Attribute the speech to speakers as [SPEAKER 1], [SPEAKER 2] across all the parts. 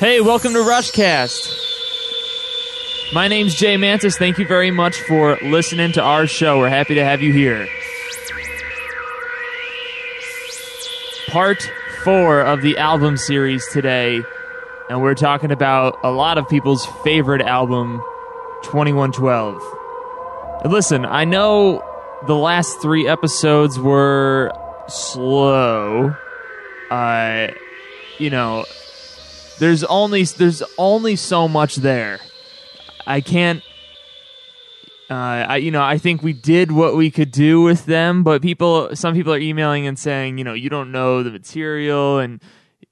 [SPEAKER 1] Hey, welcome to Rushcast. My name's Jay Mantis. Thank you very much for listening to our show. We're happy to have you here. Part four of the album series today, and we're talking about a lot of people's favorite album, 2112. And listen, I know the last three episodes were slow. Uh, you know, there's only there's only so much there. I can't. Uh, I you know I think we did what we could do with them, but people some people are emailing and saying you know you don't know the material and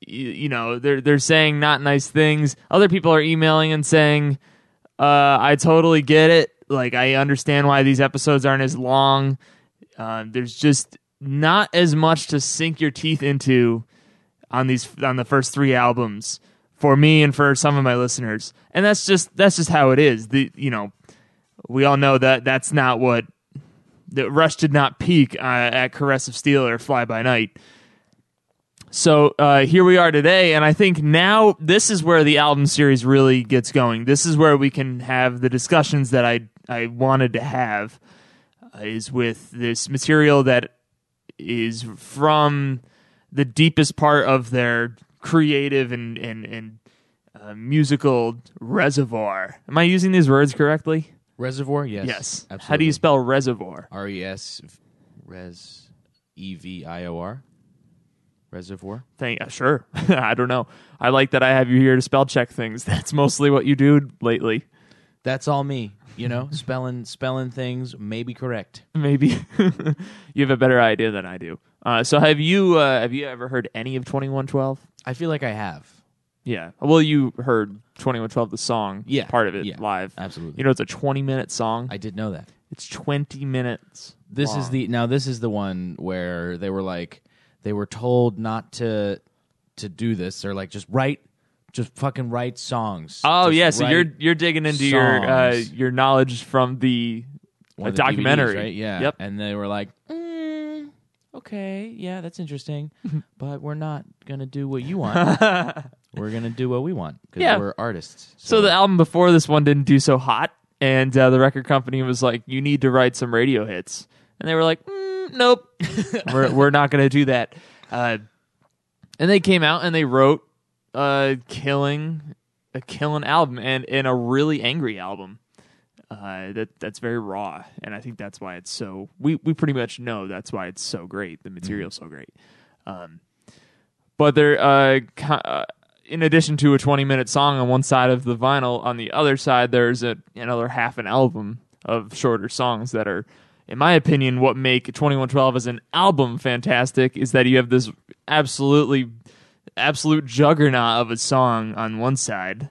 [SPEAKER 1] you, you know they're they're saying not nice things. Other people are emailing and saying uh, I totally get it. Like I understand why these episodes aren't as long. Uh, there's just not as much to sink your teeth into on these on the first three albums for me and for some of my listeners. And that's just that's just how it is. The you know, we all know that that's not what the Rush did not peak uh, at Caress of Steel or Fly by Night. So uh, here we are today, and I think now this is where the album series really gets going. This is where we can have the discussions that I I wanted to have. Uh, is with this material that is from the deepest part of their creative and and and uh, musical reservoir. Am I using these words correctly?
[SPEAKER 2] Reservoir, yes.
[SPEAKER 1] Yes.
[SPEAKER 2] Absolutely.
[SPEAKER 1] How do you spell reservoir?
[SPEAKER 2] R E S Res E V I O R? Reservoir?
[SPEAKER 1] Thank, uh, sure. I don't know. I like that I have you here to spell check things. That's mostly what you do lately.
[SPEAKER 2] That's all me. You know, spelling spelling things maybe correct.
[SPEAKER 1] Maybe you have a better idea than I do. Uh, so have you uh, have you ever heard any of Twenty One Twelve?
[SPEAKER 2] I feel like I have.
[SPEAKER 1] Yeah. Well, you heard Twenty One Twelve, the song,
[SPEAKER 2] Yeah,
[SPEAKER 1] part of it
[SPEAKER 2] yeah,
[SPEAKER 1] live.
[SPEAKER 2] absolutely.
[SPEAKER 1] You know, it's a twenty minute song.
[SPEAKER 2] I did know that.
[SPEAKER 1] it's twenty minutes.
[SPEAKER 2] This is
[SPEAKER 1] long.
[SPEAKER 2] the now this is the one where they were like they were told not to to do this. They're like just write just fucking write songs.
[SPEAKER 1] Oh
[SPEAKER 2] Just
[SPEAKER 1] yeah, so you're you're digging into your uh,
[SPEAKER 2] songs.
[SPEAKER 1] your knowledge from the
[SPEAKER 2] one of the
[SPEAKER 1] documentary,
[SPEAKER 2] DVDs, right? Yeah.
[SPEAKER 1] Yep.
[SPEAKER 2] And they were like, mm, okay, yeah, that's interesting, but we're not gonna do what you want. we're gonna do what we want because
[SPEAKER 1] Yeah.
[SPEAKER 2] we're artists.
[SPEAKER 1] So the album before this one didn't do so hot, and uh, the record company was like, "You need to write some radio hits," and they were like, mm, "Nope, we're we're not going to do that." Uh, and they came out and they wrote a killing a killing album and and a really angry album. Uh, that that's very raw, and I think that's why it's so. We we pretty much know that's why it's so great. The material's so great. Um, but there uh, uh in addition to a 20 minute song on one side of the vinyl on the other side there's a, another half an album of shorter songs that are in my opinion what make 2112 as an album fantastic is that you have this absolutely absolute juggernaut of a song on one side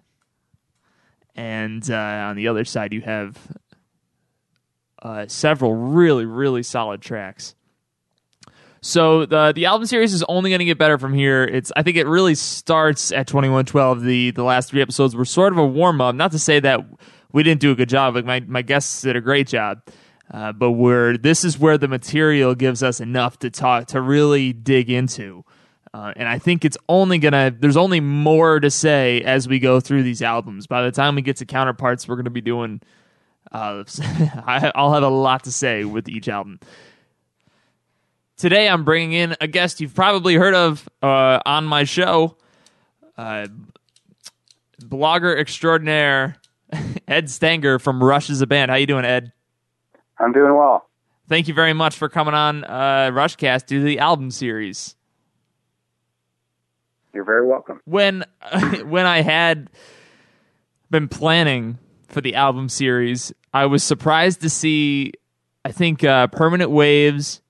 [SPEAKER 1] and uh, on the other side you have uh, several really really solid tracks so the the album series is only going to get better from here. It's I think it really starts at 2112. The the last three episodes were sort of a warm up. Not to say that we didn't do a good job. Like my my guests did a great job. Uh, but we're this is where the material gives us enough to talk to really dig into. Uh, and I think it's only gonna. There's only more to say as we go through these albums. By the time we get to counterparts, we're gonna be doing. Uh, I'll have a lot to say with each album. Today I'm bringing in a guest you've probably heard of uh, on my show, uh, blogger extraordinaire Ed Stenger from Rush is a band. How you doing, Ed?
[SPEAKER 3] I'm doing well.
[SPEAKER 1] Thank you very much for coming on uh, Rushcast to the album series.
[SPEAKER 3] You're very welcome.
[SPEAKER 1] When when I had been planning for the album series, I was surprised to see. I think uh, Permanent Waves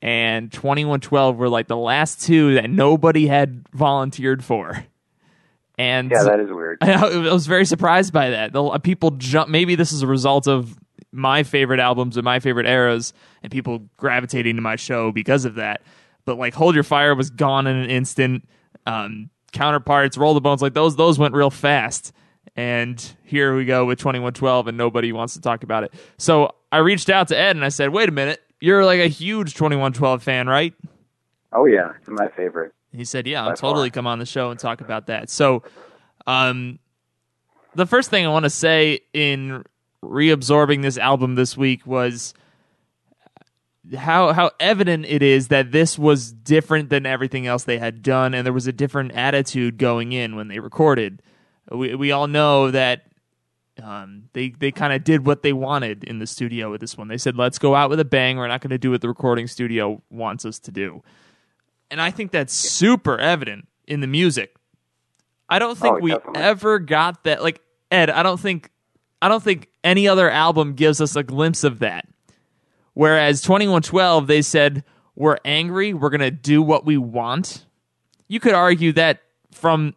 [SPEAKER 1] and 2112 were like the last two that nobody had volunteered for. And
[SPEAKER 3] Yeah, that is weird.
[SPEAKER 1] I, I was very surprised by that. The, people jump. Maybe this is a result of my favorite albums and my favorite eras, and people gravitating to my show because of that. But like, Hold Your Fire was gone in an instant. Um, counterparts, Roll the Bones, like those, those went real fast. And here we go with 2112, and nobody wants to talk about it. So I reached out to Ed and I said, "Wait a minute, you're like a huge 2112 fan, right?"
[SPEAKER 3] Oh yeah, it's my favorite.
[SPEAKER 1] He said, "Yeah, I'll
[SPEAKER 3] By
[SPEAKER 1] totally
[SPEAKER 3] far.
[SPEAKER 1] come on the show and talk about that." So, Um, the first thing I want to say in reabsorbing this album this week was how how evident it is that this was different than everything else they had done, and there was a different attitude going in when they recorded. We we all know that um, they they kind of did what they wanted in the studio with this one. They said, "Let's go out with a bang. We're not going to do what the recording studio wants us to do." And I think that's super evident in the music. I don't think
[SPEAKER 3] Oh,
[SPEAKER 1] we
[SPEAKER 3] definitely.
[SPEAKER 1] ever got that. Like Ed, I don't think I don't think any other album gives us a glimpse of that. Whereas 2112, they said, We're angry, we're going to do what we want. You could argue that from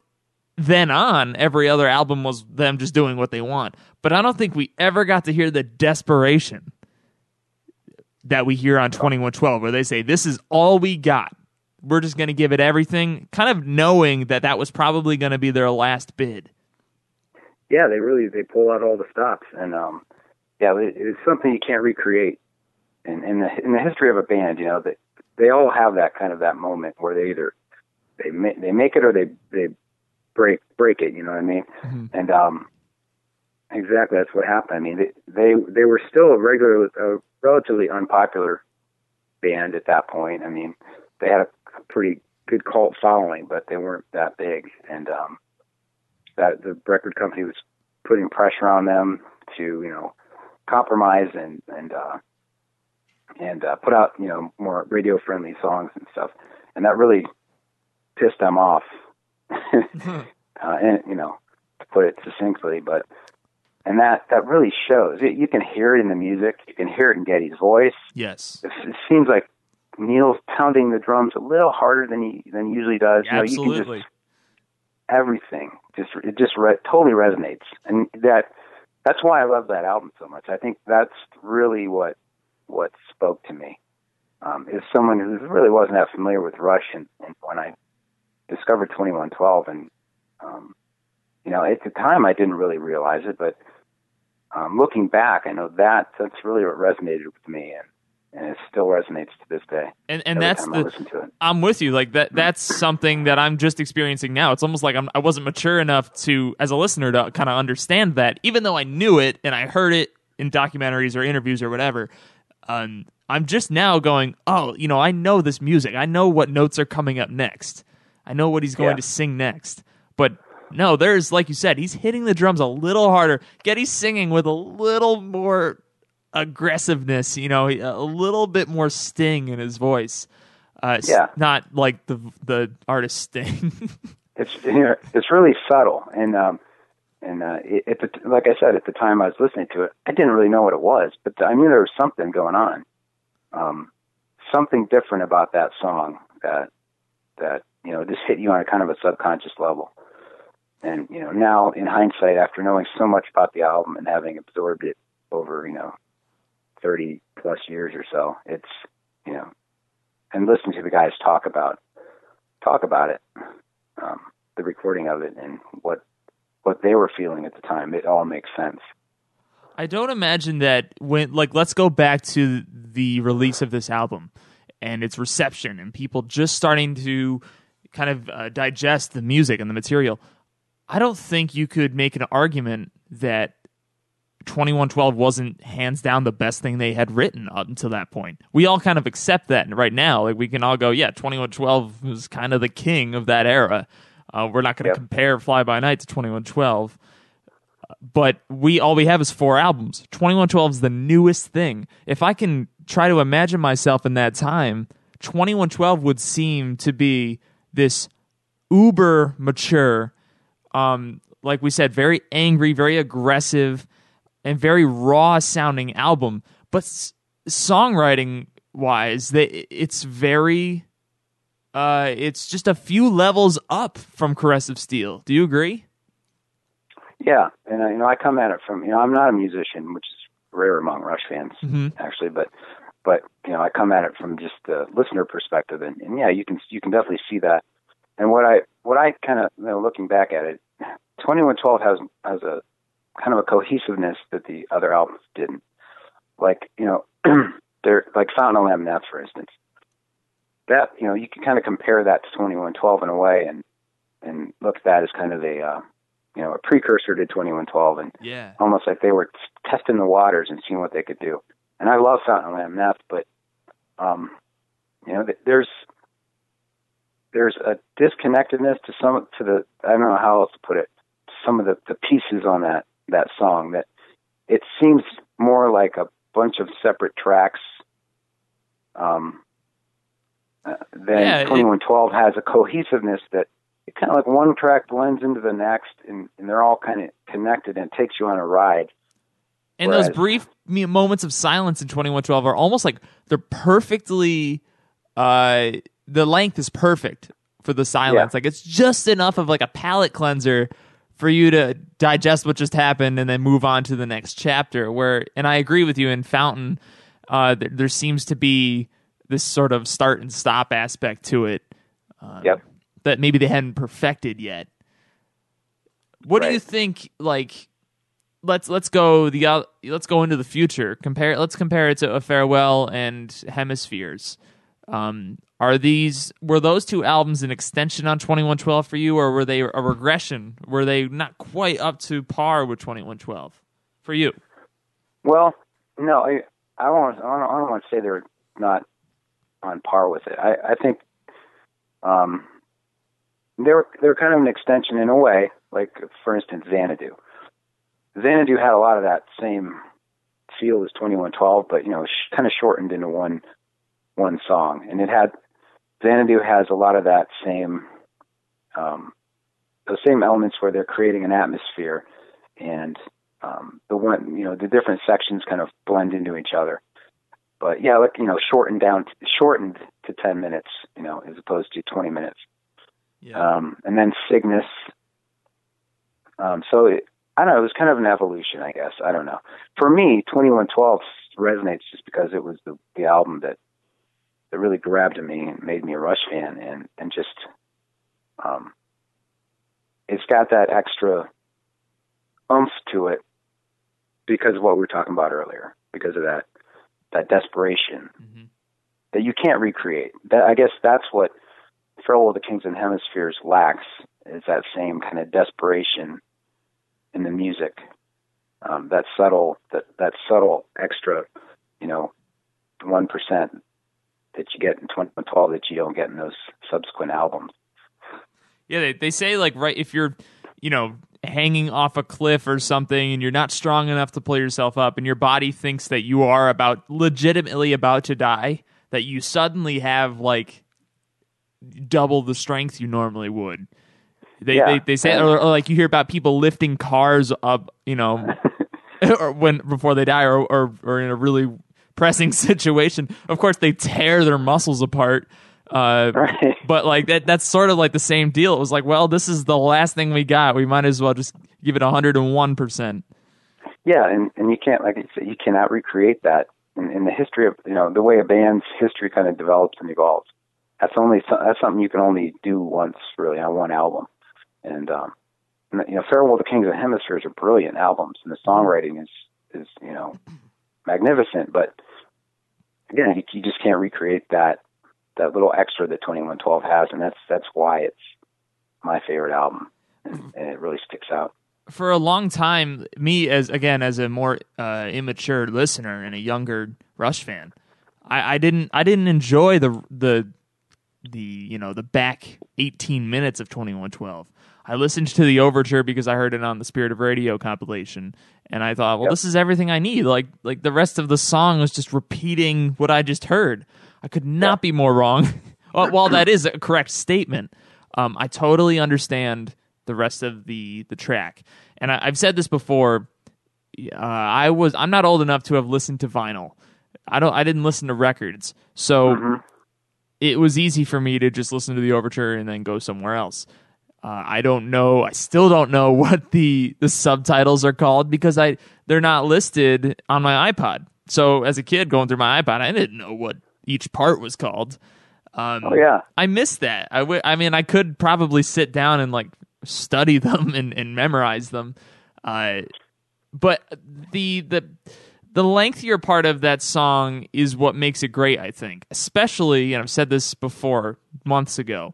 [SPEAKER 1] then on, every other album was them just doing what they want. But I don't think we ever got to hear the desperation that we hear on 2112, where they say, This is all we got. We're just going to give it everything, kind of knowing that that was probably going to be their last bid.
[SPEAKER 3] Yeah, they really they pull out all the stops, and um, yeah, it's something you can't recreate. In in the in the history of a band, you know, that they all have that kind of that moment where they either they make they make it or they they break break it. You know what I mean? And um, exactly that's what happened. I mean, they they, they were still a regular, a relatively unpopular band at that point. I mean, they had a pretty good cult following, but they weren't that big, and um, that the record company was putting pressure on them to you know compromise and and uh, and uh, put out you know more radio friendly songs and stuff, and that really pissed them off. uh, and you know, to put it succinctly, but and that that really shows. It, you can hear it in the music. You can hear it in Geddy's voice.
[SPEAKER 1] Yes.
[SPEAKER 3] It, it seems like Neil's pounding the drums a little harder than he than he usually does. You know, you can
[SPEAKER 1] Absolutely.
[SPEAKER 3] just everything just it just re- totally resonates, and that that's why I love that album so much. I think that's really what what spoke to me. Um, is someone who really wasn't that familiar with Rush, and, and when I discovered Twenty One Twelve, and um, you know, at the time I didn't really realize it, but um, looking back, I know that that's really what resonated with me, and and it still resonates to this day.
[SPEAKER 1] and and that's the
[SPEAKER 3] listen to it.
[SPEAKER 1] I'm with you. Like that that's something that I'm just experiencing now. It's almost like I'm I wasn't mature enough to as a listener to kind of understand that even though I knew it and I heard it in documentaries or interviews or whatever. Um I'm just now going, "Oh, you know, I know this music. I know what notes are coming up next. I know what he's going
[SPEAKER 3] Yeah.
[SPEAKER 1] to sing next." But no, there's like you said, he's hitting the drums a little harder. Geddy's singing with a little more aggressiveness, you know, a little bit more sting in his voice. Uh,
[SPEAKER 3] Yeah.
[SPEAKER 1] not like the the artist sting.
[SPEAKER 3] it's you know, it's really subtle and um and uh it, the like I said at the time I was listening to it I didn't really know what it was but I knew there was something going on. Um something different about that song that that you know just hit you on a kind of a subconscious level. And you know now in hindsight after knowing so much about the album and having absorbed it over you know 30 plus years or so it's you know and listening to the guys talk about talk about it um, the recording of it and what what they were feeling at the time. It all makes sense.
[SPEAKER 1] I don't imagine that when like let's go back to the release of this album and its reception and people just starting to kind of uh, digest the music and the material. I don't think you could make an argument that 2112 wasn't hands down the best thing they had written up until that point. We all kind of accept that right now. Like we can all go, yeah, 2112 was kind of the king of that era. Uh, we're not going to
[SPEAKER 3] Yep.
[SPEAKER 1] compare Fly By Night to 2112 but we all we have is four albums. 2112 is the newest thing. If I can try to imagine myself in that time, 2112 would seem to be this uber mature um like we said very angry, very aggressive and very raw sounding album, but s- songwriting wise, they, it's very uh it's just a few levels up from Caress of Steel. Do you agree?
[SPEAKER 3] Yeah, and uh, you know I come at it from you know I'm not a musician, which is rare among Rush fans
[SPEAKER 1] Mhm.
[SPEAKER 3] actually, but but you know I come at it from just the listener perspective, and, and yeah, you can you can definitely see that. And what I what I kind of you know, looking back at it, 2112 has has a kind of a cohesiveness that the other albums didn't. Like you know, they're like Fountain of Lamneth, for instance. That you know you can kind of compare that to 2112 in a way, and and look at that as kind of a uh, you know a precursor to 2112, and
[SPEAKER 1] Yeah.
[SPEAKER 3] almost like they were testing the waters and seeing what they could do. And I love Fountain Lamneth, but um, you know, there's there's a disconnectedness to some to the I don't know how else to put it. Some of the the pieces on that that song that it seems more like a bunch of separate tracks. Um, uh, then
[SPEAKER 1] Yeah, it-
[SPEAKER 3] 2112 has a cohesiveness that it kind of like one track blends into the next, and, and they're all kind of connected, and it takes you on a ride.
[SPEAKER 1] And those brief moments of silence in 2112 are almost like they're perfectly uh the length is perfect for the silence.
[SPEAKER 3] Yeah.
[SPEAKER 1] Like it's just enough of like a palate cleanser for you to digest what just happened and then move on to the next chapter where and I agree with you in Fountain uh there, there seems to be this sort of start and stop aspect to it
[SPEAKER 3] Yep.
[SPEAKER 1] that maybe they hadn't perfected yet. What do you think? Like, let's let's go the oth- let's go into the future. Compare. Let's compare it to a farewell and hemispheres. Um, are these were those two albums an extension on Twenty One Twelve for you, or were they a regression? Were they not quite up to par with Twenty One Twelve for you?
[SPEAKER 3] Well, no, I I want I don't, I don't want to say they're not on par with it. I I think um they're they're kind of an extension in a way. Like for instance, Xanadu. Xanadu had a lot of that same feel as Twenty One Twelve, but you know, sh- kind of shortened into one one song, and it had Xanadu has a lot of that same um those same elements where they're creating an atmosphere and um, the one you know the different sections kind of blend into each other. But yeah, like you know, shortened down, shortened to ten minutes, you know, as opposed to twenty minutes. Yeah. Um, and then Cygnus. Um, so it, I don't know. It was kind of an evolution, I guess. I don't know. For me, twenty one twelve resonates just because it was the the album that that really grabbed me and made me a Rush fan, and and just um, it's got that extra oomph to it because of what we were talking about earlier, because of that that desperation
[SPEAKER 1] Mhm.
[SPEAKER 3] that you can't recreate. That I guess that's what Farewell of the Kings and Hemispheres lacks is that same kind of desperation in the music. Um, that subtle that that subtle extra, you know, one percent that you get in 2012 that you don't get in those subsequent albums.
[SPEAKER 1] Yeah, they, they say like right if you're, you know, hanging off a cliff or something and you're not strong enough to pull yourself up and your body thinks that you are about legitimately about to die, that you suddenly have like double the strength you normally would. They
[SPEAKER 3] Yeah.
[SPEAKER 1] they, they say or, or like you hear about people lifting cars up, you know, or when before they die or, or or in a really pressing situation. Of course they tear their muscles apart. Uh,
[SPEAKER 3] Right.
[SPEAKER 1] but like that that's sort of like the same deal. It was like, well, this is the last thing we got. We might as well just give it 101%.
[SPEAKER 3] Yeah, and and you can't like I said, you cannot recreate that in, in the history of you know the way a band's history kind of develops and evolves. That's only that's something you can only do once really on one album. And um, you know, Farewell to Kings and Hemispheres are brilliant albums, and the songwriting is is you know magnificent. But again, you, you just can't recreate that that little extra that Twenty One Twelve has, and that's that's why it's my favorite album, and, and it really sticks out.
[SPEAKER 1] For a long time, me as again as a more uh, immature listener and a younger Rush fan, I, I didn't I didn't enjoy the the the you know the back 18 minutes of 2112. I listened to the overture because I heard it on the Spirit of Radio compilation, and I thought, well,
[SPEAKER 3] Yep.
[SPEAKER 1] this is everything I need. Like like the rest of the song was just repeating what I just heard. I could not be more wrong. Well, While that is a correct statement, um, I totally understand the rest of the the track. And I, I've said this before. Uh, I was I'm not old enough to have listened to vinyl. I don't I didn't listen to records, so it was easy for me to just listen to the overture and then go somewhere else. Uh, I don't know. I still don't know what the the subtitles are called because I they're not listed on my iPod. So as a kid going through my iPod, I didn't know what each part was called. Um,
[SPEAKER 3] Oh yeah.
[SPEAKER 1] I missed that. I, w- I mean, I could probably sit down and like study them and, and memorize them. Uh, but the the the lengthier part of that song is what makes it great. I think, especially, and I've said this before months ago.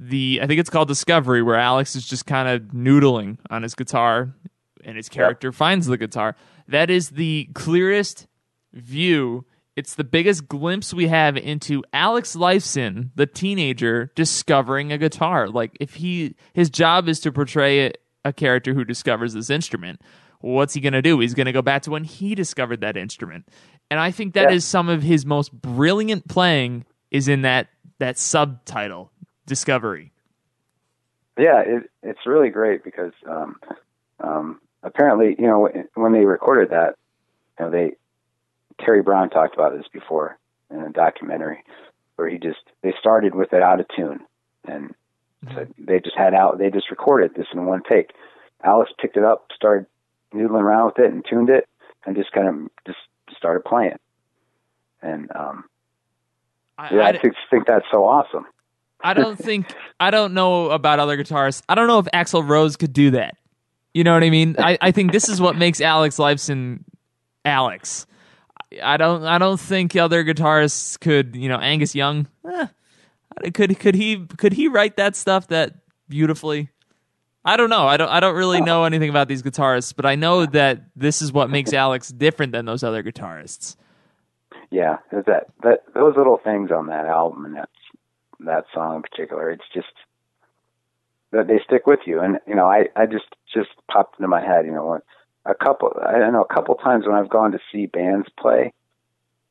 [SPEAKER 1] The I think it's called Discovery, where Alex is just kind of noodling on his guitar, and his character finds the guitar. That is the clearest view. It's the biggest glimpse we have into Alex Lifeson, the teenager, discovering a guitar. Like if he his job is to portray a character who discovers this instrument. What's he going to do? He's going to go back to when he discovered that instrument. And I think that is
[SPEAKER 3] Yeah.
[SPEAKER 1] some of his most brilliant playing is in that that subtitle, Discovery.
[SPEAKER 3] Yeah, it, it's really great because um, um, apparently, you know, when they recorded that, you know, they Terry Brown talked about this before in a documentary where he just they started with it out of tune and so they just had out they just recorded this in one take. Alex picked it up, started noodling around with it and tuned it and just kind of just started playing. And um
[SPEAKER 1] I,
[SPEAKER 3] yeah, I,
[SPEAKER 1] I,
[SPEAKER 3] just think that's so awesome.
[SPEAKER 1] I don't think I don't know about other guitarists. I don't know if Axl Rose could do that. You know what I mean? I, I think this is what makes Alex Lifeson Alex. I don't I don't think other guitarists could. You know, Angus Young. Eh, could could he could he write that stuff that beautifully? I don't know. I don't I don't really know anything about these guitarists, but I know that this is what makes Alex different than those other guitarists.
[SPEAKER 3] yeah, there's that that those little things on that album and that that song in particular, it's just that they stick with you. And you know, I I just just popped into my head. You know, a couple I know a couple times when I've gone to see bands play,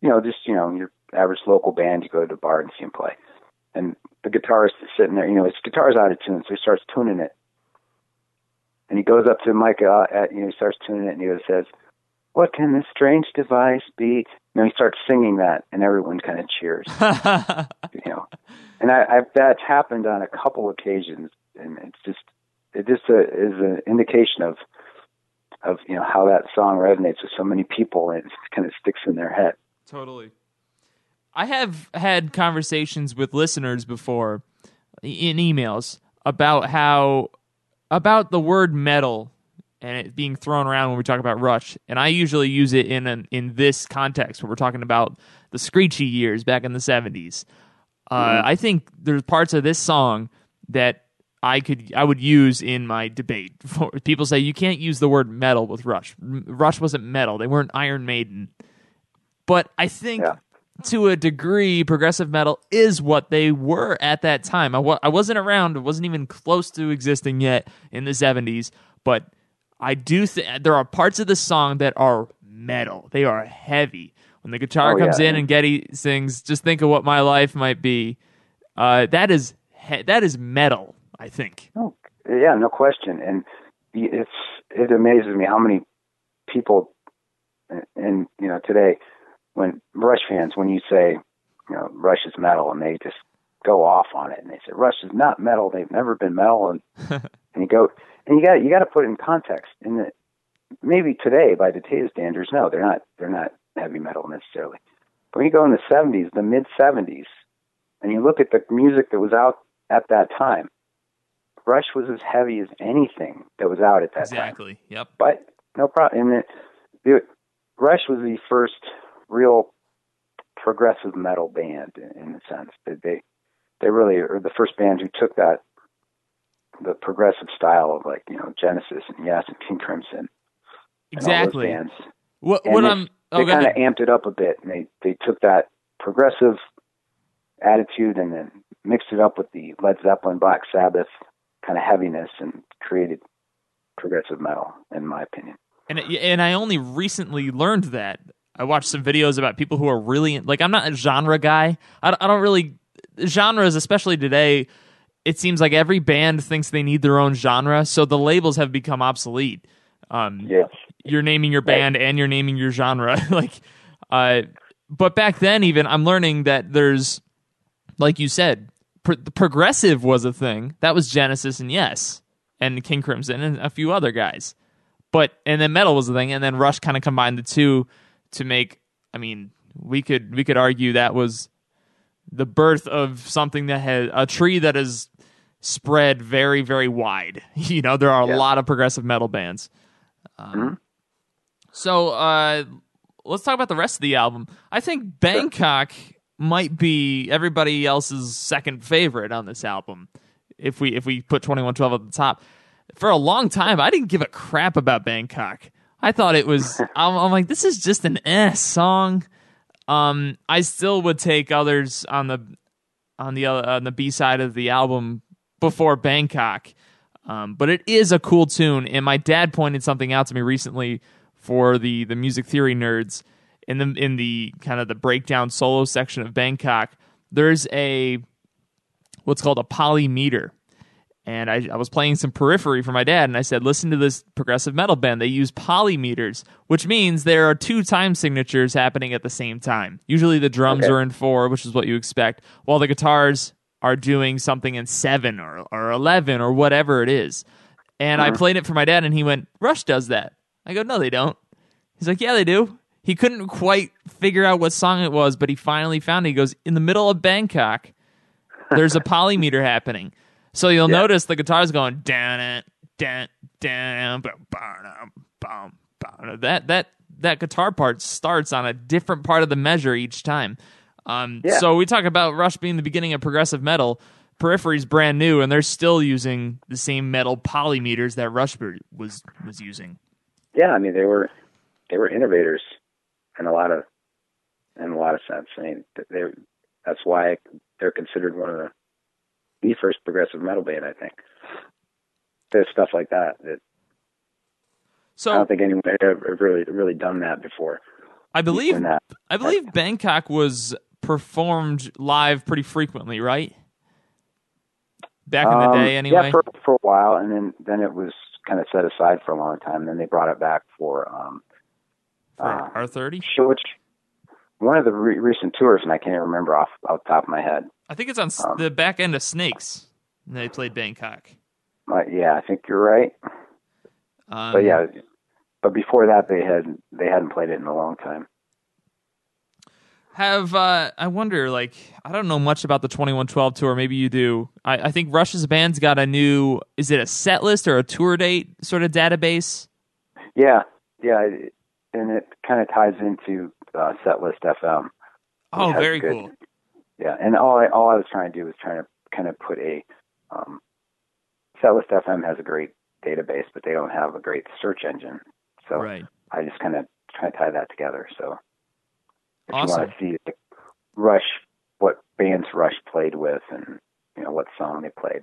[SPEAKER 3] you know, just you know your average local band, you go to the bar and see them play, and the guitarist is sitting there. You know, his guitar's out of tune, so he starts tuning it. And he goes up to mic, uh, at, you know, he starts tuning it, and he says, "What can this strange device be?" And know, he starts singing that, and everyone kind of cheers. you know, and I, I've that's happened on a couple occasions, and it's just it just uh, is an indication of of you know how that song resonates with so many people, and it kind of sticks in their head.
[SPEAKER 1] Totally. I have had conversations with listeners before in emails about how about the word metal and it being thrown around when we talk about Rush, and I usually use it in an, in this context where we're talking about the screechy years back in the seventies. Uh, I think there's parts of this song that I could I would use in my debate. For, people say you can't use the word metal with Rush. R- Rush wasn't metal; they weren't Iron Maiden. But I think
[SPEAKER 3] Yeah.
[SPEAKER 1] to a degree, progressive metal is what they were at that time. I I wasn't around; it wasn't even close to existing yet in the '70s. But I do think there are parts of the song that are metal. They are heavy. When the guitar
[SPEAKER 3] Oh,
[SPEAKER 1] comes
[SPEAKER 3] yeah.
[SPEAKER 1] in and Geddy sings, "Just think of what my life might be," uh, that is he- that is metal. I think.
[SPEAKER 3] Oh, yeah, no question. And it's it amazes me how many people, and, and you know, today when Rush fans, when you say, you know, Rush is metal, and they just go off on it, and they say Rush is not metal. They've never been metal, and and you go, and you got you got to put it in context. And that maybe today, by the today's standards, no, they're not they're not heavy metal necessarily. But when you go in the '70s, the mid '70s, and you look at the music that was out at that time, Rush was as heavy as anything that was out at that time.
[SPEAKER 1] Exactly. Yep.
[SPEAKER 3] But no problem. And the, the Rush was the first real progressive metal band in, in a sense. that they they really are the first band who took that the progressive style of like you know Genesis and Yes and King Crimson
[SPEAKER 1] Exactly.
[SPEAKER 3] those.
[SPEAKER 1] What
[SPEAKER 3] And
[SPEAKER 1] what
[SPEAKER 3] they,
[SPEAKER 1] I'm oh,
[SPEAKER 3] they
[SPEAKER 1] oh, go
[SPEAKER 3] kind of amped it up a bit, and they they took that progressive attitude and then mixed it up with the Led Zeppelin, Black Sabbath kind of heaviness, and created progressive metal, in my opinion.
[SPEAKER 1] and and I only recently learned that. I watched some videos about people who are really like I'm not a genre guy. I, I don't really genres, especially today. It seems like every band thinks they need their own genre, so the labels have become obsolete. Um,
[SPEAKER 3] Yeah.
[SPEAKER 1] you're naming your band and you're naming your genre, like, uh, but back then, even I'm learning that there's, like you said, pro- the progressive was a thing. That was Genesis and Yes, and King Crimson and a few other guys. But and then metal was the thing, and then Rush kind of combined the two to make. I mean, we could we could argue that was the birth of something that had a tree that is spread very very wide. You know, there are a
[SPEAKER 3] Yeah.
[SPEAKER 1] lot of progressive metal bands. Um, So uh, let's talk about the rest of the album. I think Bangkok might be everybody else's second favorite on this album. if we if we put 2112 at the top. For a long time, I didn't give a crap about Bangkok. I thought it was. I'm, I'm like, this is just an eh song. Um, I still would take others on the on the uh, on the B side of the album before Bangkok. Um, but it is a cool tune, and my dad pointed something out to me recently for the the music theory nerds in the in the kind of the breakdown solo section of Bangkok. There's a what's called a polymeter, and I, I was playing some periphery for my dad, and I said, "Listen to this progressive metal band. They use polymeters, which means there are two time signatures happening at the same time. Usually, the drums
[SPEAKER 3] Okay.
[SPEAKER 1] are in four, which is what you expect, while the guitars are doing something in seven or or eleven or whatever it is." And I played it for my dad, and he went, "Rush does that." I go, "No, they don't." He's like, "Yeah, they do." He couldn't quite figure out what song it was, but he finally found it. He goes, "In the middle of Bangkok." there's a polymeter happening. So you'll
[SPEAKER 3] Yeah.
[SPEAKER 1] notice the guitar's going down it, down, down. That that that guitar part starts on a different part of the measure each time. Um,
[SPEAKER 3] Yeah.
[SPEAKER 1] So we talk about Rush being the beginning of progressive metal. Periphery's brand new, and they're still using the same metal polymeters that Rush was was using.
[SPEAKER 3] Yeah, I mean they were they were innovators in a lot of in a lot of sense. I mean they that's why they're considered one of the the first progressive metal band. I think there's stuff like that that
[SPEAKER 1] so I
[SPEAKER 3] don't think anyone had ever really really done that before.
[SPEAKER 1] I believe I believe Bangkok was performed live pretty frequently, right? Back in the
[SPEAKER 3] Um,
[SPEAKER 1] day, anyway.
[SPEAKER 3] Yeah, for for a while, and then then it was kind of set aside for a long time. And Then they brought it back for um, uh,
[SPEAKER 1] R thirty.
[SPEAKER 3] which one of the re- recent tours, and I can't even remember off off the top of my head.
[SPEAKER 1] I think it's on
[SPEAKER 3] Um,
[SPEAKER 1] the back end of Snakes. and They played Bangkok.
[SPEAKER 3] Uh, yeah, I think you're right.
[SPEAKER 1] Um,
[SPEAKER 3] But yeah, but before that, they had they hadn't played it in a long time.
[SPEAKER 1] Have uh, I wonder? Like, I don't know much about the Twenty One Twelve tour. Maybe you do. I, I think Rush's band's got a new. Is it a set list or a tour date sort of database?
[SPEAKER 3] Yeah, yeah, it- and it kind of ties into uh, Setlist FM.
[SPEAKER 1] Oh, very
[SPEAKER 3] good-
[SPEAKER 1] cool.
[SPEAKER 3] Yeah, and all I all I was trying to do was trying to kind of put a um, Setlist FM has a great database, but they don't have a great search engine. So
[SPEAKER 1] Right.
[SPEAKER 3] I just kind of try to tie that together. So if you want to see like, Rush, what bands Rush played with, and you know what song they played.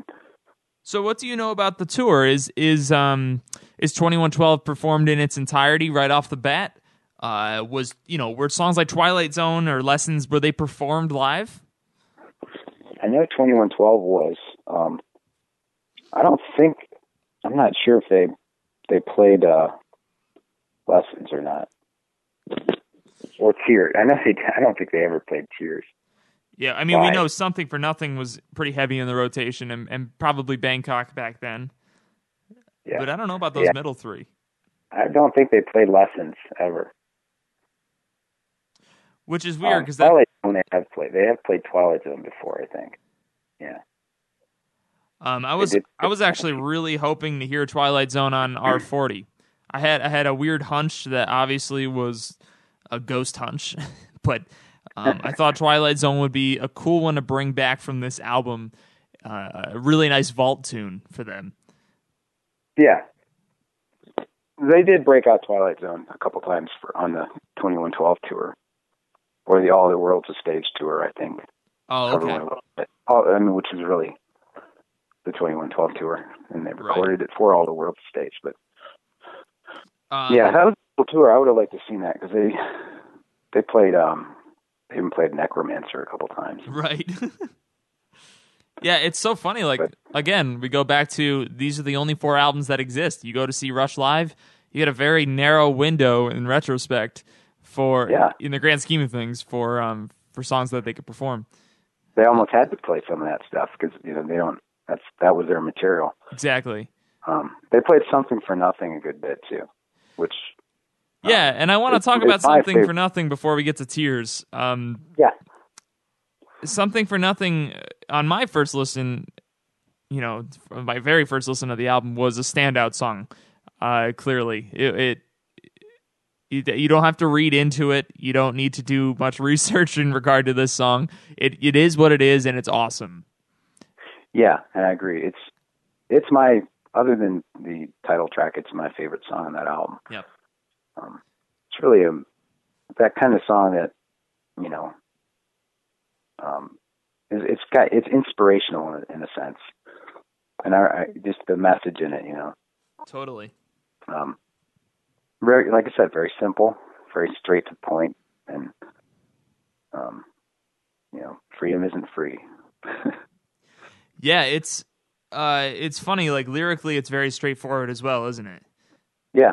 [SPEAKER 1] So, what do you know about the tour? Is is um is Twenty One Twelve performed in its entirety right off the bat? Uh, was you know were songs like Twilight Zone or Lessons were they performed live?
[SPEAKER 3] I know 2112 was. Um, I don't think. I'm not sure if they they played uh, lessons or not, or Tears. I know they. I don't think they ever played Tears.
[SPEAKER 1] Yeah, I mean we know Something for Nothing was pretty heavy in the rotation, and, and probably Bangkok back then.
[SPEAKER 3] Yeah,
[SPEAKER 1] But I don't know about those
[SPEAKER 3] Yeah.
[SPEAKER 1] middle three.
[SPEAKER 3] I don't think they played lessons ever.
[SPEAKER 1] Which is weird
[SPEAKER 3] Um,
[SPEAKER 1] because that
[SPEAKER 3] Twilight Zone they have played. They have played Twilight Zone before, I think. Yeah.
[SPEAKER 1] Um, I was I was actually really hoping to hear Twilight Zone on R forty. I had I had a weird hunch that obviously was a ghost hunch, but um, I thought Twilight Zone would be a cool one to bring back from this album. Uh, a really nice vault tune for them.
[SPEAKER 3] Yeah. They did break out Twilight Zone a couple times for, on the 2112 tour, or the All the World's a Stage tour, I think.
[SPEAKER 1] Oh, okay.
[SPEAKER 3] one a little bit. All, I mean, which is really the 2112 tour, and they recorded it for All the World's a Stage. But
[SPEAKER 1] Um,
[SPEAKER 3] yeah, that was cool tour. I would have liked to have seen that because they they played um they even played Necromancer a couple times.
[SPEAKER 1] Right. yeah, it's so funny. Like
[SPEAKER 3] But-
[SPEAKER 1] again, we go back to these are the only four albums that exist. You go to see Rush live, you get a very narrow window in retrospect for
[SPEAKER 3] Yeah.
[SPEAKER 1] in the grand scheme of things for um for songs that they could perform.
[SPEAKER 3] They almost had to play some of that stuff because you know they don't. That's that was their material.
[SPEAKER 1] Exactly.
[SPEAKER 3] Um, they played something for nothing a good bit too, which
[SPEAKER 1] Yeah, and I want to talk about something for nothing before we get to tears. Um,
[SPEAKER 3] yeah,
[SPEAKER 1] something for nothing uh, on my first listen you know my very first listen to the album was a standout song uh clearly it, it you, you don't have to read into it you don't need to do much research in regard to this song it it is what it is and it's awesome
[SPEAKER 3] Yeah, and I agree. It's it's my other than the title track, it's my favorite song on that album.
[SPEAKER 1] Yep.
[SPEAKER 3] Um, it's really a that kind of song that you know. Um, it's, it's got it's inspirational in, in a sense, and I, I just the message in it, you know.
[SPEAKER 1] Totally.
[SPEAKER 3] Um, very like I said, very simple, very straight to the point, and um, you know, freedom isn't free.
[SPEAKER 1] Yeah, it's uh it's funny like lyrically it's very straightforward as well, isn't it?
[SPEAKER 3] yeah,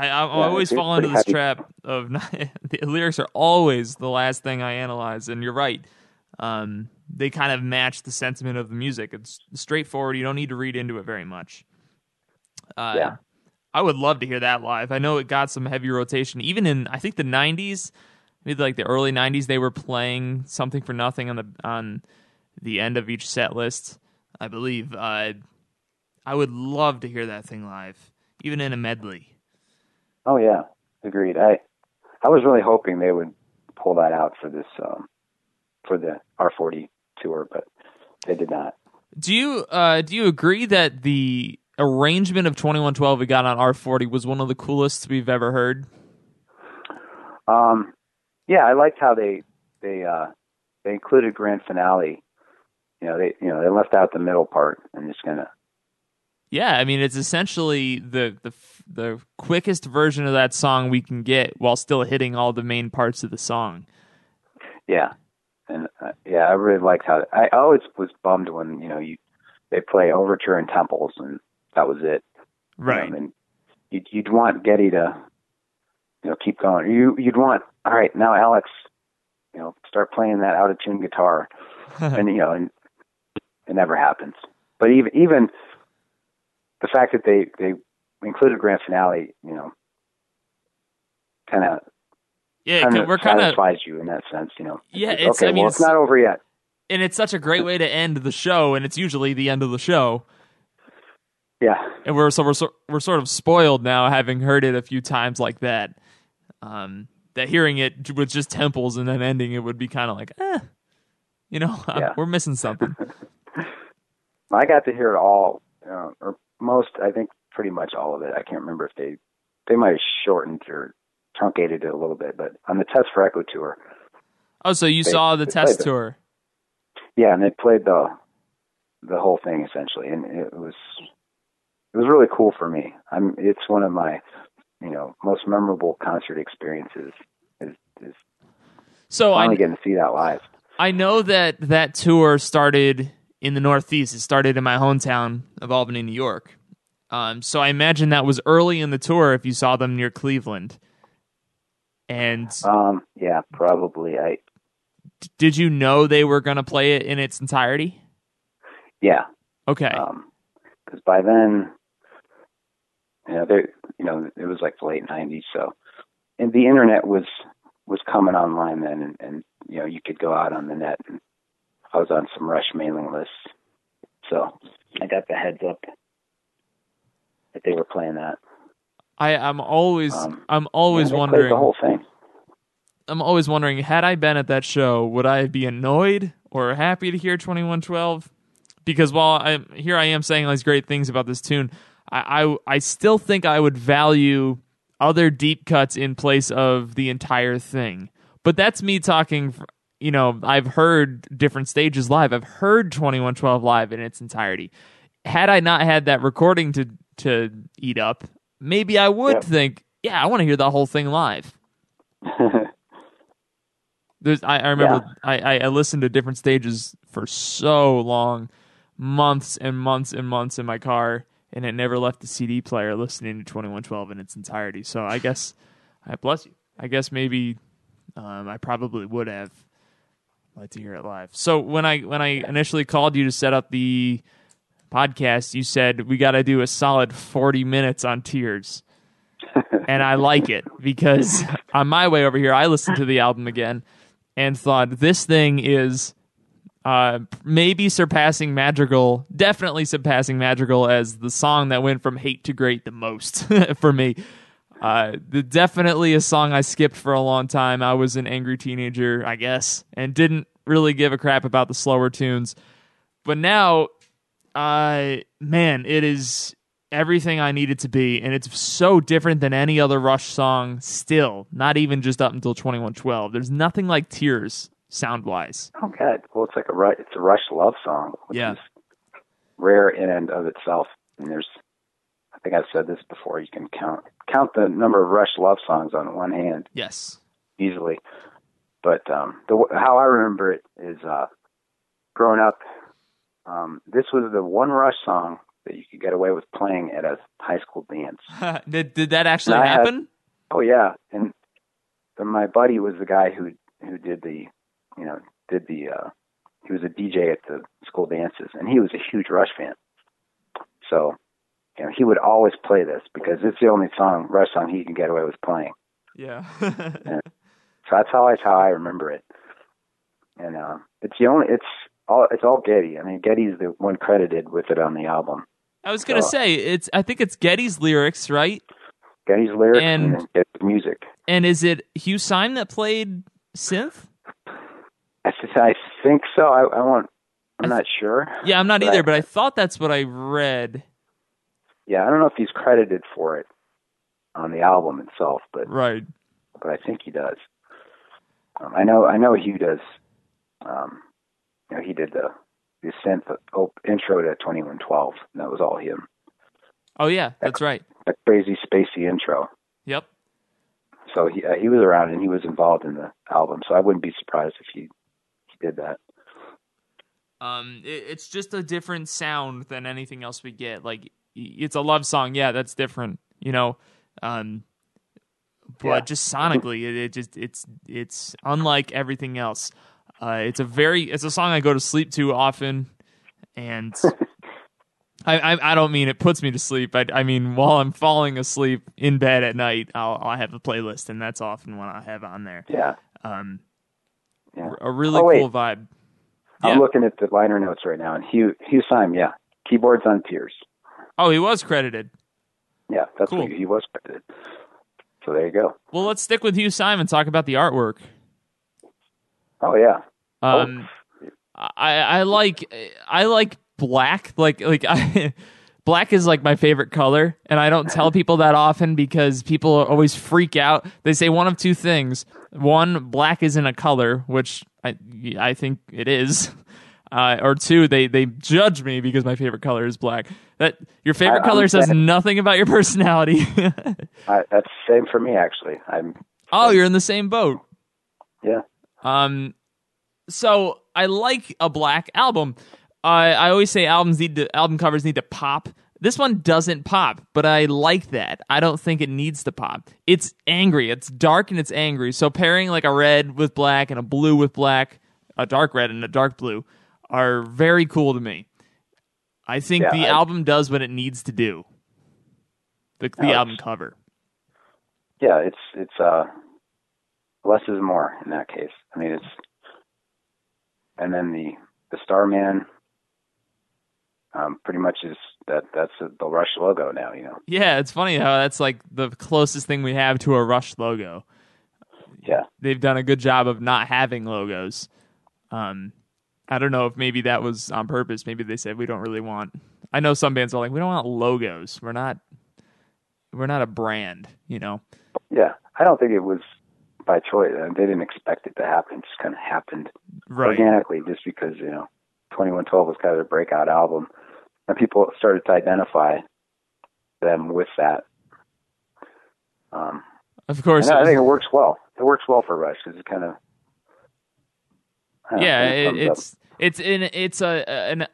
[SPEAKER 1] I, I, I always fall into this
[SPEAKER 3] heavy.
[SPEAKER 1] trap of not, the lyrics are always the last thing I analyze, and you're right. Um, they kind of match the sentiment of the music. It's straightforward. You don't need to read into it very much. Uh,
[SPEAKER 3] Yeah.
[SPEAKER 1] I would love to hear that live. I know it got some heavy rotation, even in I think the '90s, maybe like the early '90s. They were playing something for nothing on the on the end of each set list. I believe. Uh, I would love to hear that thing live, even in a medley.
[SPEAKER 3] Oh yeah, agreed. I I was really hoping they would pull that out for this um, for the R40 tour, but they did not.
[SPEAKER 1] Do you uh, do you agree that the arrangement of twenty one twelve we got on R forty was one of the coolest we've ever heard?
[SPEAKER 3] Um, yeah, I liked how they they uh, they included grand finale. You know, they you know they left out the middle part and just kind of
[SPEAKER 1] Yeah, I mean it's essentially the the the quickest version of that song we can get while still hitting all the main parts of the song.
[SPEAKER 3] yeah, and uh, yeah, I really liked how I always was bummed when you know you they play overture and temples and that was it. you know,
[SPEAKER 1] Right.
[SPEAKER 3] and you'd, you'd want Geddy to, you know, keep going. You you'd want, all right, now Alex, you know, start playing that out of tune guitar, and you know, and it never happens. But even even the fact that they they included grand finale, you know, kind of
[SPEAKER 1] yeah,
[SPEAKER 3] kind of
[SPEAKER 1] we're kind of
[SPEAKER 3] satisfies you in that sense, you know.
[SPEAKER 1] Yeah, it's-
[SPEAKER 3] okay.
[SPEAKER 1] I mean,
[SPEAKER 3] well, it's,
[SPEAKER 1] it's-
[SPEAKER 3] not over yet.
[SPEAKER 1] and it's such a great way to end the show and it's usually the end of the show.
[SPEAKER 3] Yeah,
[SPEAKER 1] and we're so we're so, we're sort of spoiled now, having heard it a few times like that. Um, that hearing it with just temples and then ending it would be kind of like, eh, you know,
[SPEAKER 3] Yeah.
[SPEAKER 1] we're missing something.
[SPEAKER 3] I got to hear it all, uh, or most. I think pretty much all of it. I can't remember if they they might have shortened or truncated it a little bit, but on the Test for Echo tour,
[SPEAKER 1] oh, so you
[SPEAKER 3] They-
[SPEAKER 1] saw the test
[SPEAKER 3] it.
[SPEAKER 1] tour?
[SPEAKER 3] yeah, and they played the the whole thing essentially, and it was it was really cool for me. I'm it's one of my you know most memorable concert experiences is is
[SPEAKER 1] So I
[SPEAKER 3] finally getting to see that live.
[SPEAKER 1] I know that that tour started in the Northeast. It started in my hometown of Albany, New York. Um, so I imagine that was early in the tour if you saw them near Cleveland. And
[SPEAKER 3] Um, yeah, probably. I
[SPEAKER 1] did you know they were going to play it in its entirety?
[SPEAKER 3] yeah,
[SPEAKER 1] Okay.
[SPEAKER 3] because by then, you know, they, you know, it was like the late '90s, so and the internet was was coming online then, and, and you know, you could go out on the net. And I was on some Rush mailing lists, so I got the heads up that they were playing that.
[SPEAKER 1] I, I'm always
[SPEAKER 3] Um,
[SPEAKER 1] I'm always
[SPEAKER 3] Yeah,
[SPEAKER 1] wondering
[SPEAKER 3] the whole thing.
[SPEAKER 1] I'm always wondering had I been at that show would I be annoyed or happy to hear 2112 because while I here I am saying all these great things about this tune I, I I still think I would value other deep cuts in place of the entire thing but that's me talking you know I've heard different stages live I've heard 2112 live in its entirety had I not had that recording to to eat up maybe I would
[SPEAKER 3] Yep.
[SPEAKER 1] think yeah I want to hear the whole thing live there's, I, I remember I, I, I listened to different stages for so long, months and months and months in my car, and it never left the CD player listening to 2112 in its entirety. So I guess, I bless you. I guess maybe um, I probably would have liked to hear it live. So when I when I initially called you to set up the podcast, you said we got to do a solid 40 minutes on Tears. and I like it because on my way over here, I listened to the album again and thought this thing is uh, maybe surpassing Madrigal, definitely surpassing Madrigal as the song that went from hate to great the most for me. Uh, the, definitely a song I skipped for a long time. I was an angry teenager, I guess, and didn't really give a crap about the slower tunes. But now, uh, man, it is everything I needed to be, and it's so different than any other Rush song. Still, not even just up until twenty one twelve. There's nothing like Tears sound wise.
[SPEAKER 3] Okay, Well, it's like a it's a Rush love song, which
[SPEAKER 1] Yeah.
[SPEAKER 3] is rare in and of itself. And there's, think I've said this before. You can count count the number of Rush love songs on one hand
[SPEAKER 1] Yes.
[SPEAKER 3] easily. But um, the how I remember it is uh, growing up. Um, this was the one Rush song that you could get away with playing at a high school dance.
[SPEAKER 1] did did that actually
[SPEAKER 3] I had-
[SPEAKER 1] happen?
[SPEAKER 3] Oh yeah, and my buddy was the guy who who did the, you know, did the. uh He was a DJ at the school dances, and he was a huge Rush fan. So, you know, he would always play this because it's the only song Rush song he can get away with playing.
[SPEAKER 1] yeah.
[SPEAKER 3] So that's how I how I remember it. And uh, it's the only it's all it's all Geddy. I mean, Geddy's the one credited with it on the album.
[SPEAKER 1] I was gonna
[SPEAKER 3] So-
[SPEAKER 1] say it's. I think it's Geddy's lyrics, right?
[SPEAKER 3] Geddy's lyrics
[SPEAKER 1] And-
[SPEAKER 3] and, Geddy's music.
[SPEAKER 1] And is it Hugh Syme that played synth?
[SPEAKER 3] I, th- I think so. I, I want. I'm not sure.
[SPEAKER 1] Yeah, I'm not
[SPEAKER 3] But
[SPEAKER 1] either,
[SPEAKER 3] I-
[SPEAKER 1] but I thought that's what I read.
[SPEAKER 3] Yeah, I don't know if he's credited for it on the album itself, but
[SPEAKER 1] Right.
[SPEAKER 3] but I think he does. Um, I know I know Hugh does. Um, you know, he did the the synth op- intro to 2112. And that was all him.
[SPEAKER 1] Oh yeah, that's right.
[SPEAKER 3] That crazy spacey intro.
[SPEAKER 1] Yep.
[SPEAKER 3] So he uh, he was around and he was involved in the album. So I wouldn't be surprised if he he did that.
[SPEAKER 1] Um, it, it's just a different sound than anything else we get. Like it's a love song, yeah, that's different, you know. Um, but
[SPEAKER 3] Yeah.
[SPEAKER 1] just sonically, it, it just it's it's unlike everything else. Uh, it's a very it's a song I go to sleep to often, and I, I I don't mean it puts me to sleep. I I mean while I'm falling asleep in bed at night, I'll I'll have a playlist, and that's often what I have on there.
[SPEAKER 3] Yeah.
[SPEAKER 1] Um,
[SPEAKER 3] Yeah.
[SPEAKER 1] a really
[SPEAKER 3] Oh,
[SPEAKER 1] cool vibe. Yeah.
[SPEAKER 3] I'm looking at the liner notes right now, and Hugh Hugh Syme, yeah, keyboards on Tears.
[SPEAKER 1] Oh, he was credited.
[SPEAKER 3] Yeah, that's
[SPEAKER 1] Cool.
[SPEAKER 3] he was credited. So there you go.
[SPEAKER 1] Well, let's stick with Hugh Simon. Talk about the artwork.
[SPEAKER 3] Oh yeah.
[SPEAKER 1] Um, I I like I like black. Like like I. Black is like my favorite color, and I don't tell people that often because people always freak out. They say one of two things: one, black isn't a color, which I I think it is, uh, or two, they they judge me because my favorite color is black. That your favorite
[SPEAKER 3] I-
[SPEAKER 1] color says
[SPEAKER 3] saying-
[SPEAKER 1] nothing about your personality.
[SPEAKER 3] I, that's the same for me actually. I'm
[SPEAKER 1] oh, you're in the same boat.
[SPEAKER 3] yeah.
[SPEAKER 1] Um, so I like a black album. I I always say albums need to album covers need to pop. This one doesn't pop, but I like that. I don't think it needs to pop. It's angry. It's dark and it's angry. So pairing like a red with black and a blue with black, a dark red and a dark blue, are very cool to me. I think
[SPEAKER 3] Yeah,
[SPEAKER 1] the
[SPEAKER 3] I-
[SPEAKER 1] album does what it needs to do. The, the
[SPEAKER 3] No,
[SPEAKER 1] album cover.
[SPEAKER 3] Yeah, it's it's uh less is more in that case. I mean it's and then the the Starman um pretty much is that that's the Rush logo now, you know.
[SPEAKER 1] Yeah, it's funny how that's like the closest thing we have to a Rush logo.
[SPEAKER 3] Yeah.
[SPEAKER 1] they've done a good job of not having logos. Um, I don't know if maybe that was on purpose. Maybe they said we don't really want. I know some bands are like we don't want logos. We're not. We're not a brand, you know.
[SPEAKER 3] Yeah. I don't think it was by choice. They didn't expect it to happen. It just kind of happened
[SPEAKER 1] Right.
[SPEAKER 3] organically just because, you know, 2112 was kind of a breakout album and people started to identify them with that. Um,
[SPEAKER 1] Of course.
[SPEAKER 3] and I think it works well. It works well for Rush because it kind of I
[SPEAKER 1] yeah, it, it's it's in it's a an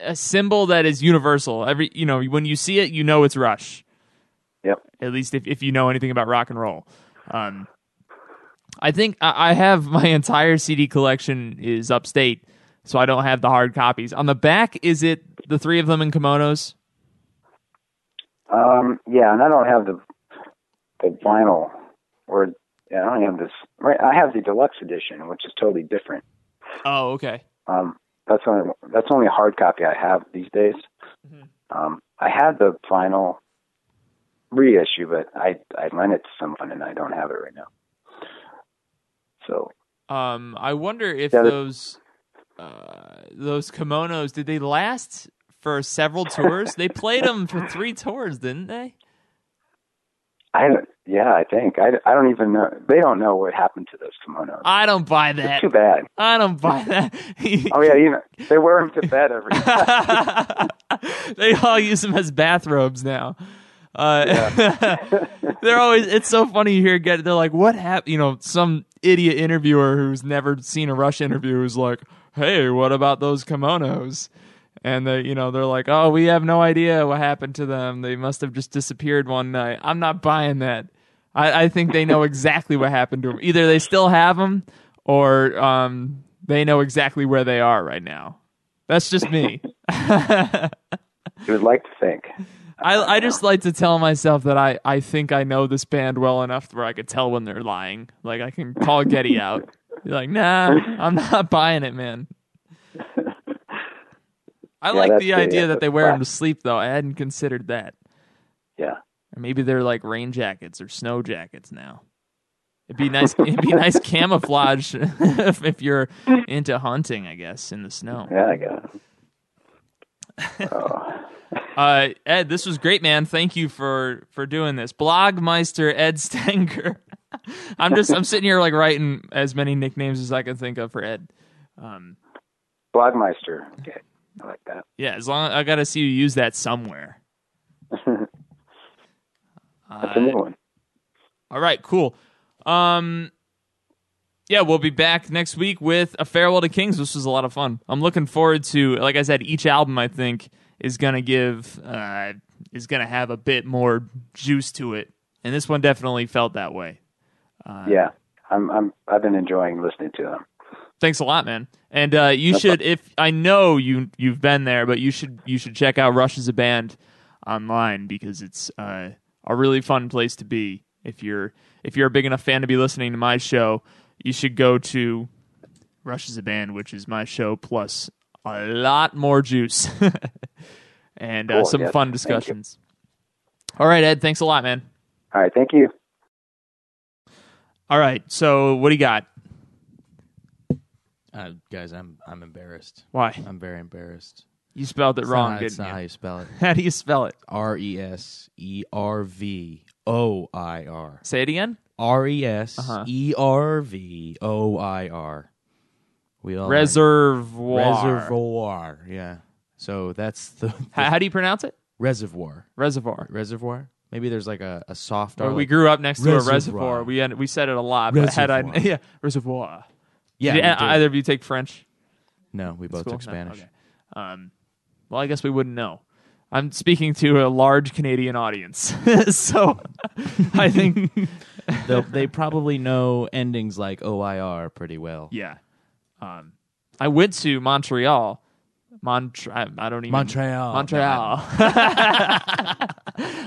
[SPEAKER 1] a symbol that is universal. Every you know when you see it, you know it's Rush.
[SPEAKER 3] Yep.
[SPEAKER 1] At least if if you know anything about rock and roll. Um, I think I I have my entire CD collection is upstate, so I don't have the hard copies. On the back, is it the three of them in kimonos?
[SPEAKER 3] Um, yeah, and I don't have the the vinyl or yeah, I don't have this. Right, I have the deluxe edition, which is totally different.
[SPEAKER 1] Oh, okay.
[SPEAKER 3] Um, that's only that's only a hard copy I have these days.
[SPEAKER 1] Mhm.
[SPEAKER 3] Um, I had the final reissue, but I I lent it to someone and I don't have it right now. So
[SPEAKER 1] Um, I wonder if
[SPEAKER 3] Yeah,
[SPEAKER 1] those uh, those kimonos did they last for several tours? they played them for three tours, didn't they?
[SPEAKER 3] I yeah, I think I, I don't even know. They don't know what happened to those kimonos.
[SPEAKER 1] I don't buy
[SPEAKER 3] It's
[SPEAKER 1] that.
[SPEAKER 3] too bad.
[SPEAKER 1] I don't buy that.
[SPEAKER 3] Oh yeah, you know they wear them to bed every night.
[SPEAKER 1] they all use them as bathrobes now. Uh, they're always. It's so funny you hear get. They're like, "What happened?" You know, some idiot interviewer who's never seen a Rush interview is like, "Hey, what about those kimonos?" And they, you know, they're like, "Oh, we have no idea what happened to them. They must have just disappeared one night." I'm not buying that. I, I think they know exactly what happened to them. Either they still have them, or um, they know exactly where they are right now. That's just me.
[SPEAKER 3] You would like to think.
[SPEAKER 1] I, I just like to tell myself that I, I think I know this band well enough where I could tell when they're lying. Like I can call Geddy out. Be like, nah, I'm not buying it, man. I like the idea
[SPEAKER 3] yeah,
[SPEAKER 1] that they wear them to sleep, though. I hadn't considered that.
[SPEAKER 3] Yeah.
[SPEAKER 1] Or maybe they're like rain jackets or snow jackets now. It'd be nice. it'd be nice camouflage if, if you're into hunting, I guess, in the snow.
[SPEAKER 3] Yeah, I guess. Oh.
[SPEAKER 1] Uh, Ed, this was great, man. Thank you for for doing this. Blogmeister Ed Stenger. I'm just I'm sitting here like writing as many nicknames as I can think of for Ed. Um,
[SPEAKER 3] Blogmeister. Okay, I like that.
[SPEAKER 1] yeah, as long I got to see you use that somewhere.
[SPEAKER 3] That's
[SPEAKER 1] Uh,
[SPEAKER 3] a new one.
[SPEAKER 1] All right, cool. Um, yeah, we'll be back next week with a farewell to Kings. This was a lot of fun. I'm looking forward to, like I said, each album I think is gonna give uh, is gonna have a bit more juice to it, and this one definitely felt that way. Uh,
[SPEAKER 3] Yeah, I'm. I'm. I've been enjoying listening to them.
[SPEAKER 1] Thanks a lot, man. And uh, you should, if I know you you've been there, but you should you should check out Rush Is a Band online because it's uh, a really fun place to be. If you're if you're a big enough fan to be listening to my show, you should go to Rush Is a Band, which is my show plus a lot more juice and uh, some
[SPEAKER 3] yes,
[SPEAKER 1] fun discussions. All right, Ed. Thanks a lot, man.
[SPEAKER 3] All right, thank you.
[SPEAKER 1] All right. So what do you got?
[SPEAKER 2] Uh, guys, I'm I'm embarrassed.
[SPEAKER 1] Why
[SPEAKER 2] I'm very embarrassed.
[SPEAKER 1] you spelled it
[SPEAKER 2] It's
[SPEAKER 1] wrong?
[SPEAKER 2] not- It's not how
[SPEAKER 1] you?
[SPEAKER 2] you spell it.
[SPEAKER 1] How do you spell it?
[SPEAKER 2] R e s e r v o i r.
[SPEAKER 1] Say it again.
[SPEAKER 2] R e s e r v o i r. We all
[SPEAKER 1] Reservoir.
[SPEAKER 2] reservoir. Yeah. So that's the, the
[SPEAKER 1] How, how do you pronounce it?
[SPEAKER 2] reservoir.
[SPEAKER 1] Reservoir.
[SPEAKER 2] Reservoir. Maybe there's like a, a soft R.
[SPEAKER 1] we
[SPEAKER 2] like-
[SPEAKER 1] grew up next to a
[SPEAKER 2] Reservoir.
[SPEAKER 1] reservoir. We we said it a lot, but had I
[SPEAKER 2] Reservoir.
[SPEAKER 1] yeah reservoir.
[SPEAKER 2] Yeah.
[SPEAKER 1] Did
[SPEAKER 2] we did.
[SPEAKER 1] either of you take French?
[SPEAKER 2] no, we both
[SPEAKER 1] Cool.
[SPEAKER 2] took
[SPEAKER 1] No?
[SPEAKER 2] Spanish.
[SPEAKER 1] Okay. Um, well, I guess we wouldn't know. I'm speaking to a large Canadian audience, so I think
[SPEAKER 2] They'll- they probably know endings like OIR pretty well.
[SPEAKER 1] yeah. Um, I went to Montreal. Mont I, I don't even
[SPEAKER 2] Montreal.
[SPEAKER 1] Montreal.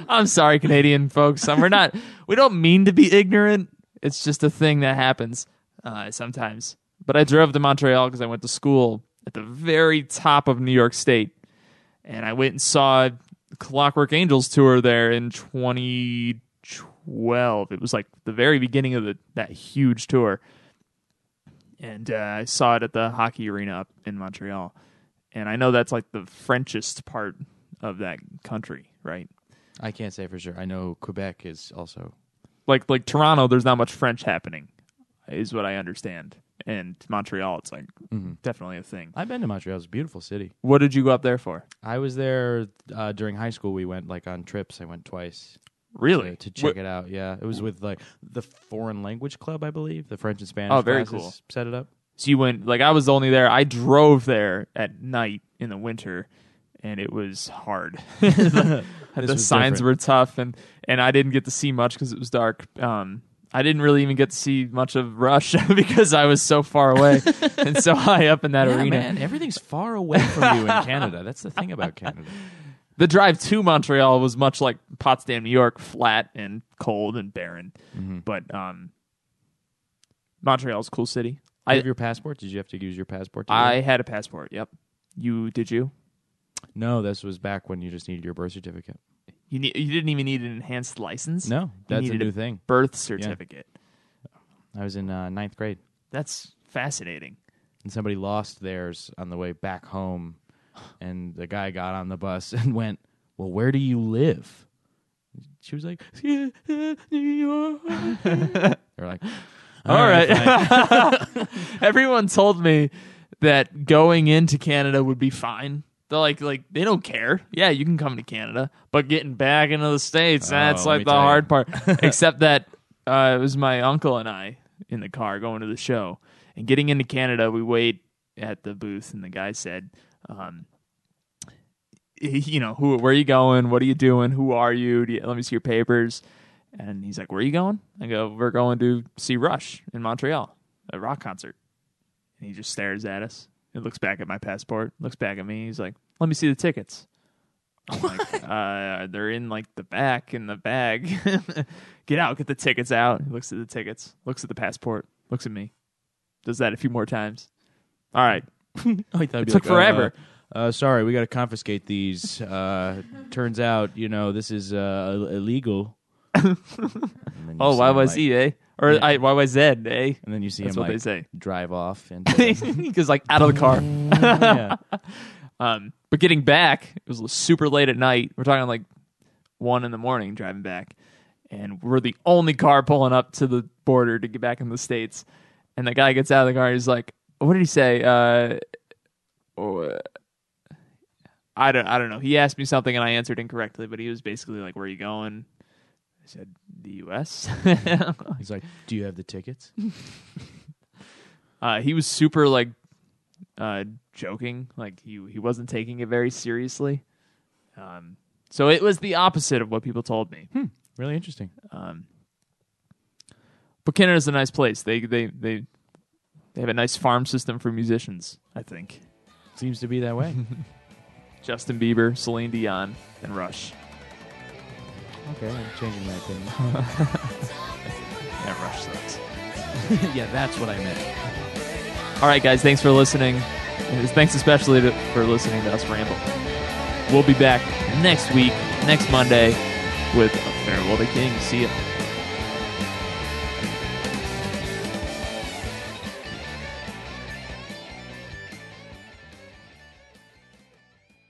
[SPEAKER 1] I'm sorry, Canadian folks. Um, we're not. We don't mean to be ignorant. It's just a thing that happens uh, sometimes. But I drove to Montreal because I went to school at the very top of New York State, and I went and saw Clockwork Angels tour there in 2012. It was like the very beginning of the that huge tour, and uh, I saw it at the hockey arena up in Montreal. And I know that's like the Frenchest part of that country, right?
[SPEAKER 2] I can't say for sure. I know Quebec is also.
[SPEAKER 1] Like like Toronto, there's not much French happening, is what I understand. And Montreal, it's like definitely a thing.
[SPEAKER 2] I've been to Montreal. It's a beautiful city.
[SPEAKER 1] What did you go up there for?
[SPEAKER 2] I was there uh, during high school. We went like on trips. I went twice
[SPEAKER 1] Really?
[SPEAKER 2] to, to check it out. Yeah, it was with like the foreign language club, I believe. The French and Spanish.
[SPEAKER 1] Oh, very cool.
[SPEAKER 2] Set it up.
[SPEAKER 1] So you went like I was only there. I drove there at night in the winter, and it was hard. the the
[SPEAKER 2] was
[SPEAKER 1] signs
[SPEAKER 2] different.
[SPEAKER 1] were tough, and and I didn't get to see much because it was dark. Um, I didn't really even get to see much of Rush because I was so far away and so high up in that
[SPEAKER 2] yeah,
[SPEAKER 1] arena.
[SPEAKER 2] man, everything's far away from you in Canada. That's the thing about Canada.
[SPEAKER 1] The drive to Montreal was much like Potsdam, New York, flat and cold and barren.
[SPEAKER 2] Mm-hmm.
[SPEAKER 1] But um, Montreal's a cool city.
[SPEAKER 2] You
[SPEAKER 1] I
[SPEAKER 2] have your passport? Did you have to use your passport? To
[SPEAKER 1] I had a passport. Yep. You did you?
[SPEAKER 2] no. This was back when you just needed your birth certificate.
[SPEAKER 1] You need, you didn't even need an enhanced license.
[SPEAKER 2] No,
[SPEAKER 1] You
[SPEAKER 2] that's a new thing.
[SPEAKER 1] Birth certificate.
[SPEAKER 2] I was in uh, ninth grade.
[SPEAKER 1] That's fascinating.
[SPEAKER 2] and somebody lost theirs on the way back home, and the guy got on the bus and went, "Well, where do you live?" She was like, "New York." They're like,
[SPEAKER 1] All right.
[SPEAKER 2] fine."
[SPEAKER 1] Everyone told me that going into Canada would be fine. They're like, like they don't care. Yeah, you can come to Canada, but getting back into the states, that's
[SPEAKER 2] Oh, let
[SPEAKER 1] like
[SPEAKER 2] me
[SPEAKER 1] the
[SPEAKER 2] tell you.
[SPEAKER 1] hard part. Except that uh, it was my uncle and I in the car going to the show, and getting into Canada, we wait at the booth, and the guy said, um, he- you know, who, where are you going? What are you doing? Who are you? Do you let me see your papers. And he's like, "Where are you going?" I go, "We're going to see Rush in Montreal, a rock concert." And he just stares at us. He looks back at my passport, looks back at me. He's like, "Let me see the tickets." I'm like, uh, they're in like the back in the bag. get out, get the tickets out. He looks at the tickets, looks at the passport, looks at me, does that a few more times. All right,
[SPEAKER 2] Oh, I thought it'd
[SPEAKER 1] took
[SPEAKER 2] like, uh,
[SPEAKER 1] forever.
[SPEAKER 2] Uh, sorry, we got to confiscate these. Uh, turns out, you know, this is uh, illegal. And then you
[SPEAKER 1] oh,
[SPEAKER 2] why was like-
[SPEAKER 1] YYZ, eh? Or
[SPEAKER 2] Yeah.
[SPEAKER 1] I, YYZ, eh?
[SPEAKER 2] And then you see
[SPEAKER 1] That's
[SPEAKER 2] him
[SPEAKER 1] what they
[SPEAKER 2] like
[SPEAKER 1] say.
[SPEAKER 2] drive off and
[SPEAKER 1] goes like out of the car.
[SPEAKER 2] yeah.
[SPEAKER 1] Um, but getting back, it was super late at night. We're talking like one in the morning driving back, and we're the only car pulling up to the border to get back in the states. And the guy gets out of the car. He's like, "What did he say?" Uh, oh, uh, I don't. I don't know. He asked me something and I answered incorrectly, but he was basically like, "Where are you going?" I said, "The U.S."
[SPEAKER 2] He's like, "Do you have the tickets?"
[SPEAKER 1] uh, he was super like uh, joking, like he he wasn't taking it very seriously. Um, so it was the opposite of what people told me.
[SPEAKER 2] Really interesting.
[SPEAKER 1] Um, but Canada's a nice place. They they they they have a nice farm system for musicians. I think
[SPEAKER 2] Seems to be that way.
[SPEAKER 1] Justin Bieber, Celine Dion, and Rush.
[SPEAKER 2] Okay, I'm changing my opinion.
[SPEAKER 1] Yeah, Rush sucks.
[SPEAKER 2] yeah, that's what I meant.
[SPEAKER 1] All right, guys, thanks for listening. Thanks especially to, for listening to us ramble. We'll be back next week, next Monday, with a Farewell to King. See ya.